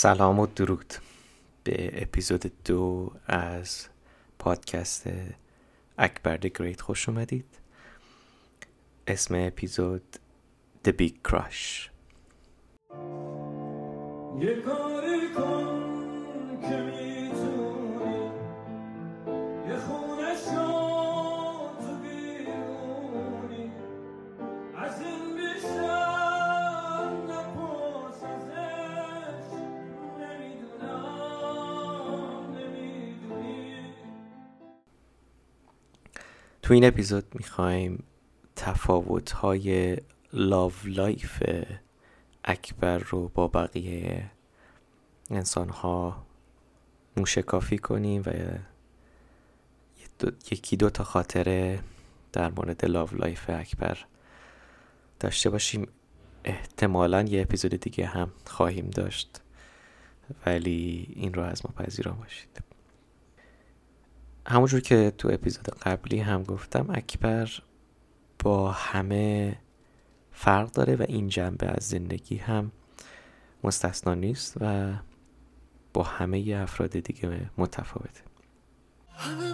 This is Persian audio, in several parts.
سلام و درود به اپیزود دو از پادکست اکبر د گریت خوش اومدید. اسم اپیزود The Big Crush. تو این اپیزود می‌خوایم تفاوت های love life اکبر رو با بقیه انسان ها موشکافی کنیم و یکی دو تا خاطره در مورد love life اکبر داشته باشیم. احتمالا یه اپیزود دیگه هم خواهیم داشت ولی این رو از ما پذیرا باشید. همونجور که تو اپیزود قبلی هم گفتم اکبر با همه فرق داره و این جنبه از زندگی هم مستثنا نیست و با همه افراد دیگه متفاوته. همه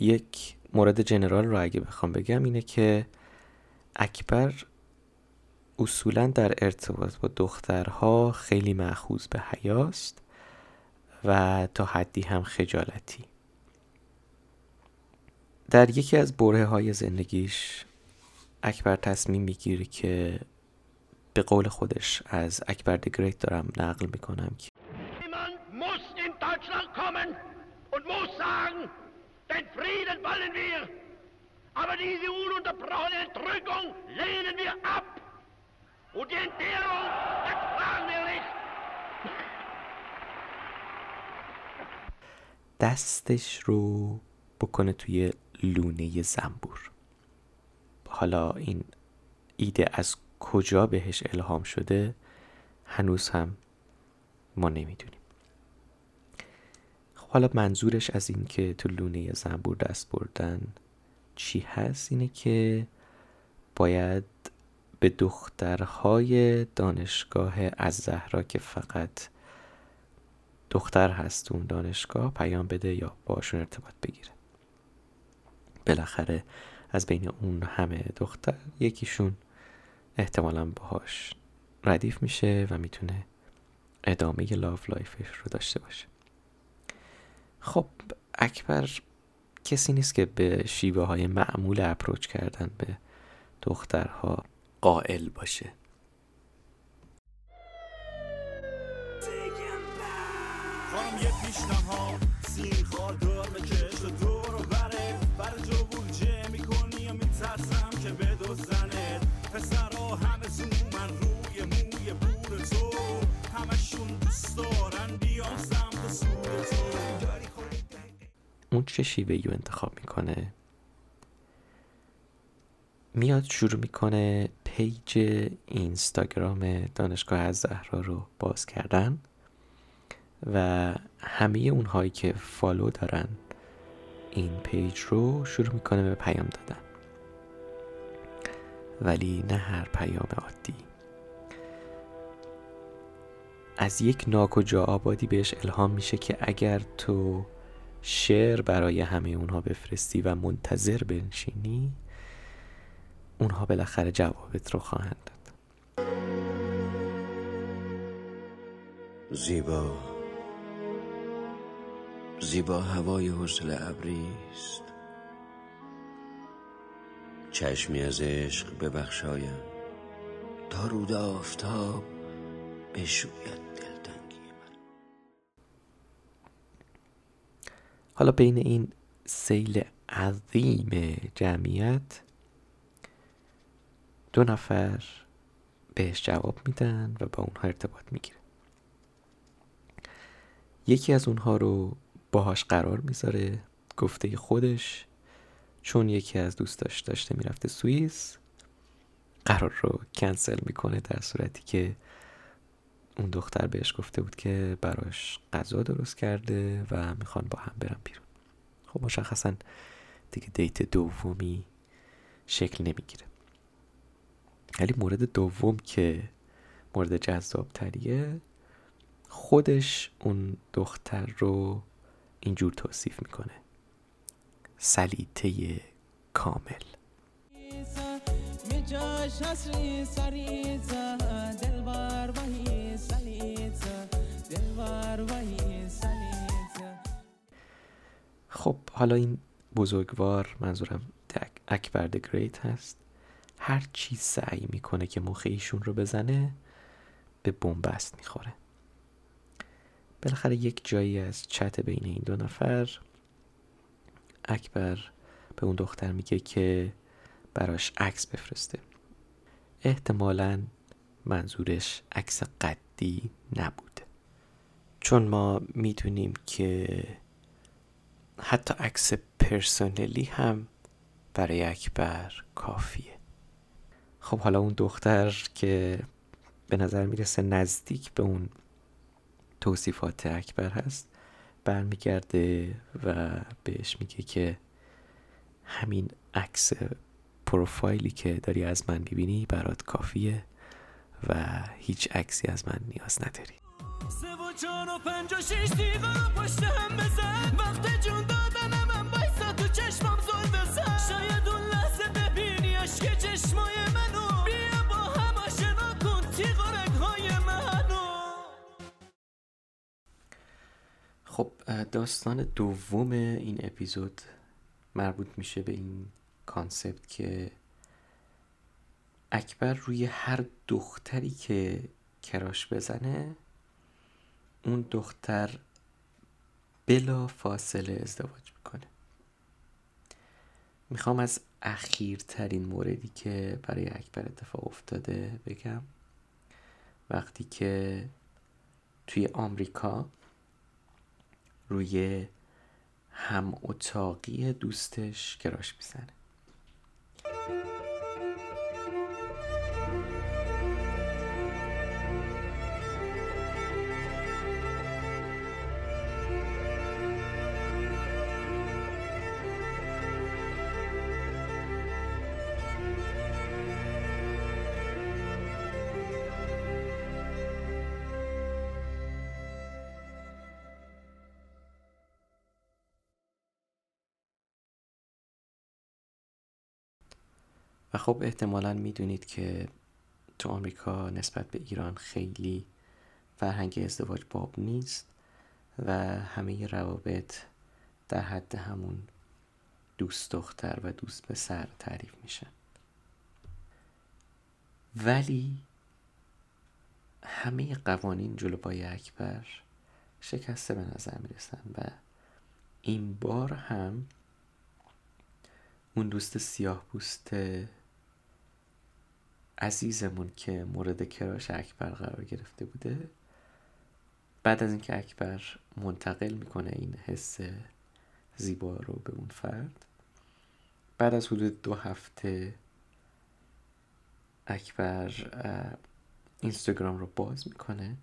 یک مورد جنرال رو اگه بخوام بگم اینه که اکبر اصولا در ارتباط با دخترها خیلی معخوض به حیاست و تا حدی هم خجالتی. در یکی از بره های زندگیش اکبر تصمیم می‌گیره که به قول خودش از اکبر دگریت دارم نقل می‌کنم که diese ununterbrochene Entrückung lehnen wir ab. Und die Entbehrung ertragen wir nicht. دستش رو بکنه توی لونه زنبور حالا این ایده از کجا بهش الهام شده هنوز هم ما نمی‌دونیم خب حالا منظورش از این که تو لونه زنبور دست بردن چی هست اینه که باید به دخترهای دانشگاه از زهرا که فقط دختر هست اون دانشگاه پیام بده یا باشون ارتباط بگیره. بالاخره از بین اون همه دختر یکیشون احتمالا باهاش ردیف میشه و می‌تونه ادامه لاف لایفش رو داشته باشه. خب اکبر کسی نیست که به شیوه های معمول اپروچ کردن به دخترها قائل باشه. اون چه شیوه‌ای رو انتخاب می‌کنه؟ میاد شروع می‌کنه page اینستاگرام دانشگاه الزهرا رو باز کردن و همه اونهایی که follow دارن این page رو شروع می‌کنه به پیام دادن. ولی نه هر پیام عادی. از یک ناکجا آبادی بهش الهام میشه که اگر تو شعر برای همه اونها بفرستی و منتظر بنشینی اونها بالاخره جوابت رو خواهند داد. زیبا. زیبا هوای حسل ابریست چشمی از عشق ببخشایم. تا رود آفتاب بشوید. حالا بین این سیل عظیم جمعیت دو نفر بهش جواب میدن و با اونها ارتباط می‌گیره. یکی از اونها رو باهاش قرار می‌ذاره گفته خودش چون یکی از دوستاش داشته می‌رفته سوئیس قرار رو کنسل می‌کنه در صورتی که اون دختر بهش گفته بود که براش غذا درست کرده و می‌خوان با هم برن بیرون. خب مشخصا دیگه دیت دومی شکل نمی‌گیره. ولی مورد دوم که مورد جذاب تریه خودش اون دختر رو اینجور توصیف می‌کنه. سلیته کامل. خب حالا این بزرگوار منظورم اکبر گریت هست. هر چی سعی می‌کنه که مخ ایشون رو بزنه به بنبست می‌خوره. بالاخره یک جایی از چت بین این دو نفر اکبر به اون دختر میگه که براش عکس بفرسته. احتمالا منظورش عکس قدی نبوده چون ما می‌دونیم که حتی عکس پرسونلی هم برای اکبر کافیه. خب حالا اون دختر که به نظر می‌رسه نزدیک به اون توصیفات اکبر هست برمیگرده و بهش میگه که همین عکس پروفایلی که داری از من می‌بینی برات کافیه. و هیچ عکسی از من نیاز نداری. سه و چار و پنج و شیش دیگه پشت هم بزن. وقت جون دادن من بایستا تو چشمم زل بزن. شاید اون لحظه ببینی عشق چشمای منو. بیا با هم آشنا کن تیغ های منو. خب داستان دوم این اپیزود مربوط میشه به این کانسپت که اکبر روی هر دختری که کراش بزنه اون دختر بلا فاصله ازدواج می‌کنه. می‌خوام از اخیرترین موردی که برای اکبر اتفاق افتاده بگم. وقتی که توی آمریکا روی هم اتاقی دوستش کراش می‌زنه. خب احتمالا می‌دونید که تو آمریکا نسبت به ایران خیلی فرهنگ ازدواج باب نیست و همه روابط در حد همون دوست دختر و دوست پسر تعریف میشن ولی همه قوانین جلو بای اکبر شکسته به نظر می‌رسن و این بار هم اون دوست سیاه پوست عزیزمون که مورد کراش اکبر قرار گرفته بوده بعد از اینکه اکبر منتقل می‌کنه این حس زیبا رو به اون فرد بعد از حدود دو هفته اکبر اینستاگرام رو باز می‌کنه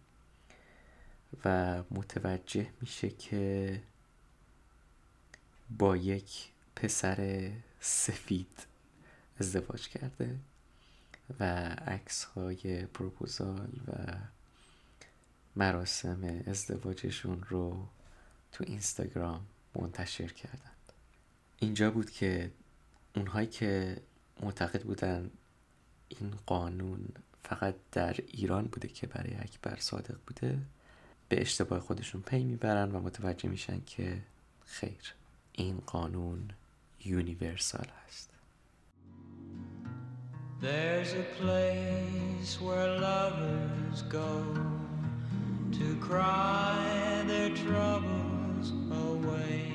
و متوجه میشه که با یک پسر سفید ازدواج کرده. و عکس های پروپوزال و مراسم ازدواجشون رو تو اینستاگرام منتشر کردند اینجا بود که اونهایی که معتقد بودن این قانون فقط در ایران بوده که برای اکبر صادق بوده به اشتباه خودشون پی می‌برن و متوجه میشن که خیر این قانون یونیورسال هست. There's a place where lovers go to cry their troubles away,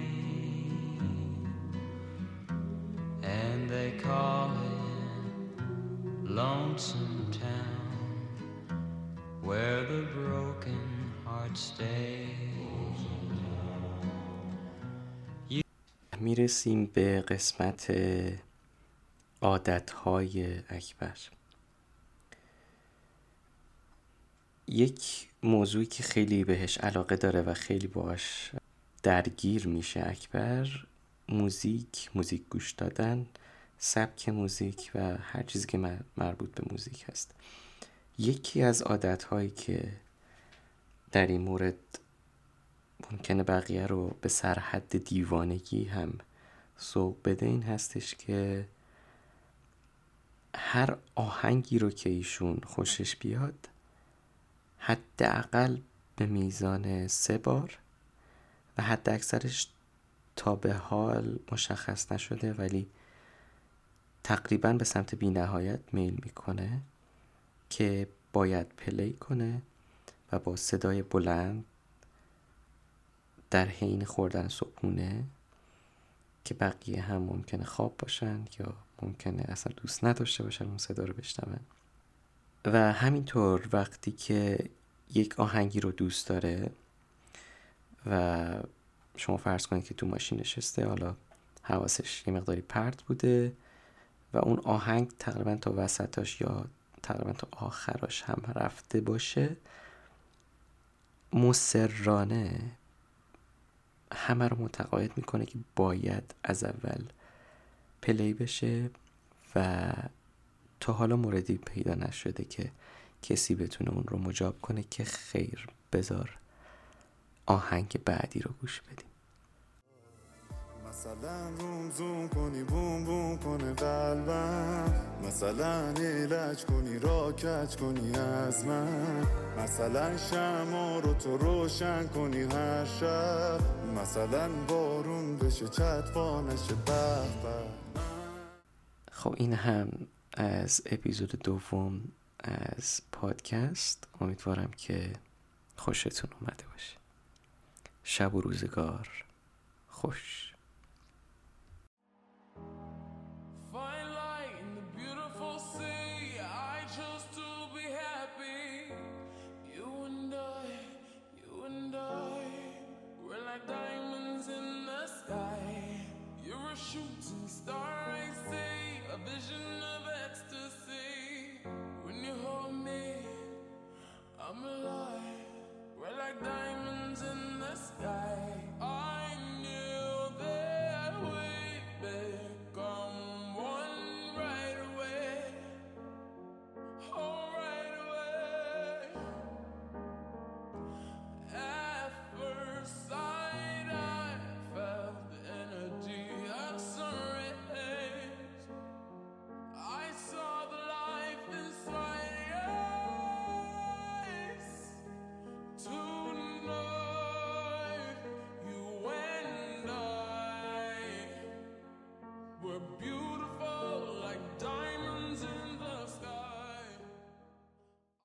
and they call it Lonesome Town, where the broken hearts stay. میرسیم به قسمت عادتهای اکبر. یک موضوعی که خیلی بهش علاقه داره و خیلی باش درگیر میشه اکبر موزیک، موزیک گوش دادن، سبک موزیک و هر چیزی که مربوط به موزیک هست. یکی از عادتهایی که در این مورد ممکنه بقیه رو به سرحد دیوانگی هم سوق بده این هستش که هر آهنگی رو که ایشون خوشش بیاد حداقل به میزان سه بار و حد اکثرش تا به حال مشخص نشده ولی تقریبا به سمت بینهایت میل می‌کنه که باید پلی کنه و با صدای بلند در حین خوردن صبحونه که بقیه هم ممکنه خواب باشن یا ممکنه اصلا دوست نداشته باشن اون صدا رو بشنون و همینطور وقتی که یک آهنگی رو دوست داره و شما فرض کنید که تو ماشین نشسته حالا حواسش یه مقداری پرت بوده و اون آهنگ تقریبا تا وسطاش یا تقریبا تا آخراش هم رفته باشه مسررانه همه رو متقاعد می‌کنه که باید از اول پلی بشه و تا حالا موردی پیدا نشده که کسی بتونه اون رو مجاب کنه که خیر بذار آهنگ بعدی رو گوش بدیم. مثلا روم زوم کنی بوم بوم کنه قلبم. مثلا ایلج کنی را کچ کنی از من. مثلا شما رو تو روشن کنی هر شب. مثلا بارون بشه چطفانش به خب این هم از اپیزود دوم از پادکست. امیدوارم که خوشتون اومده باشه. شب و روزگار خوش. Diamonds in the sky. You're a shooting star, I say. vision of ecstasy. When you hold me, I'm alive. We're like diamonds in the sky.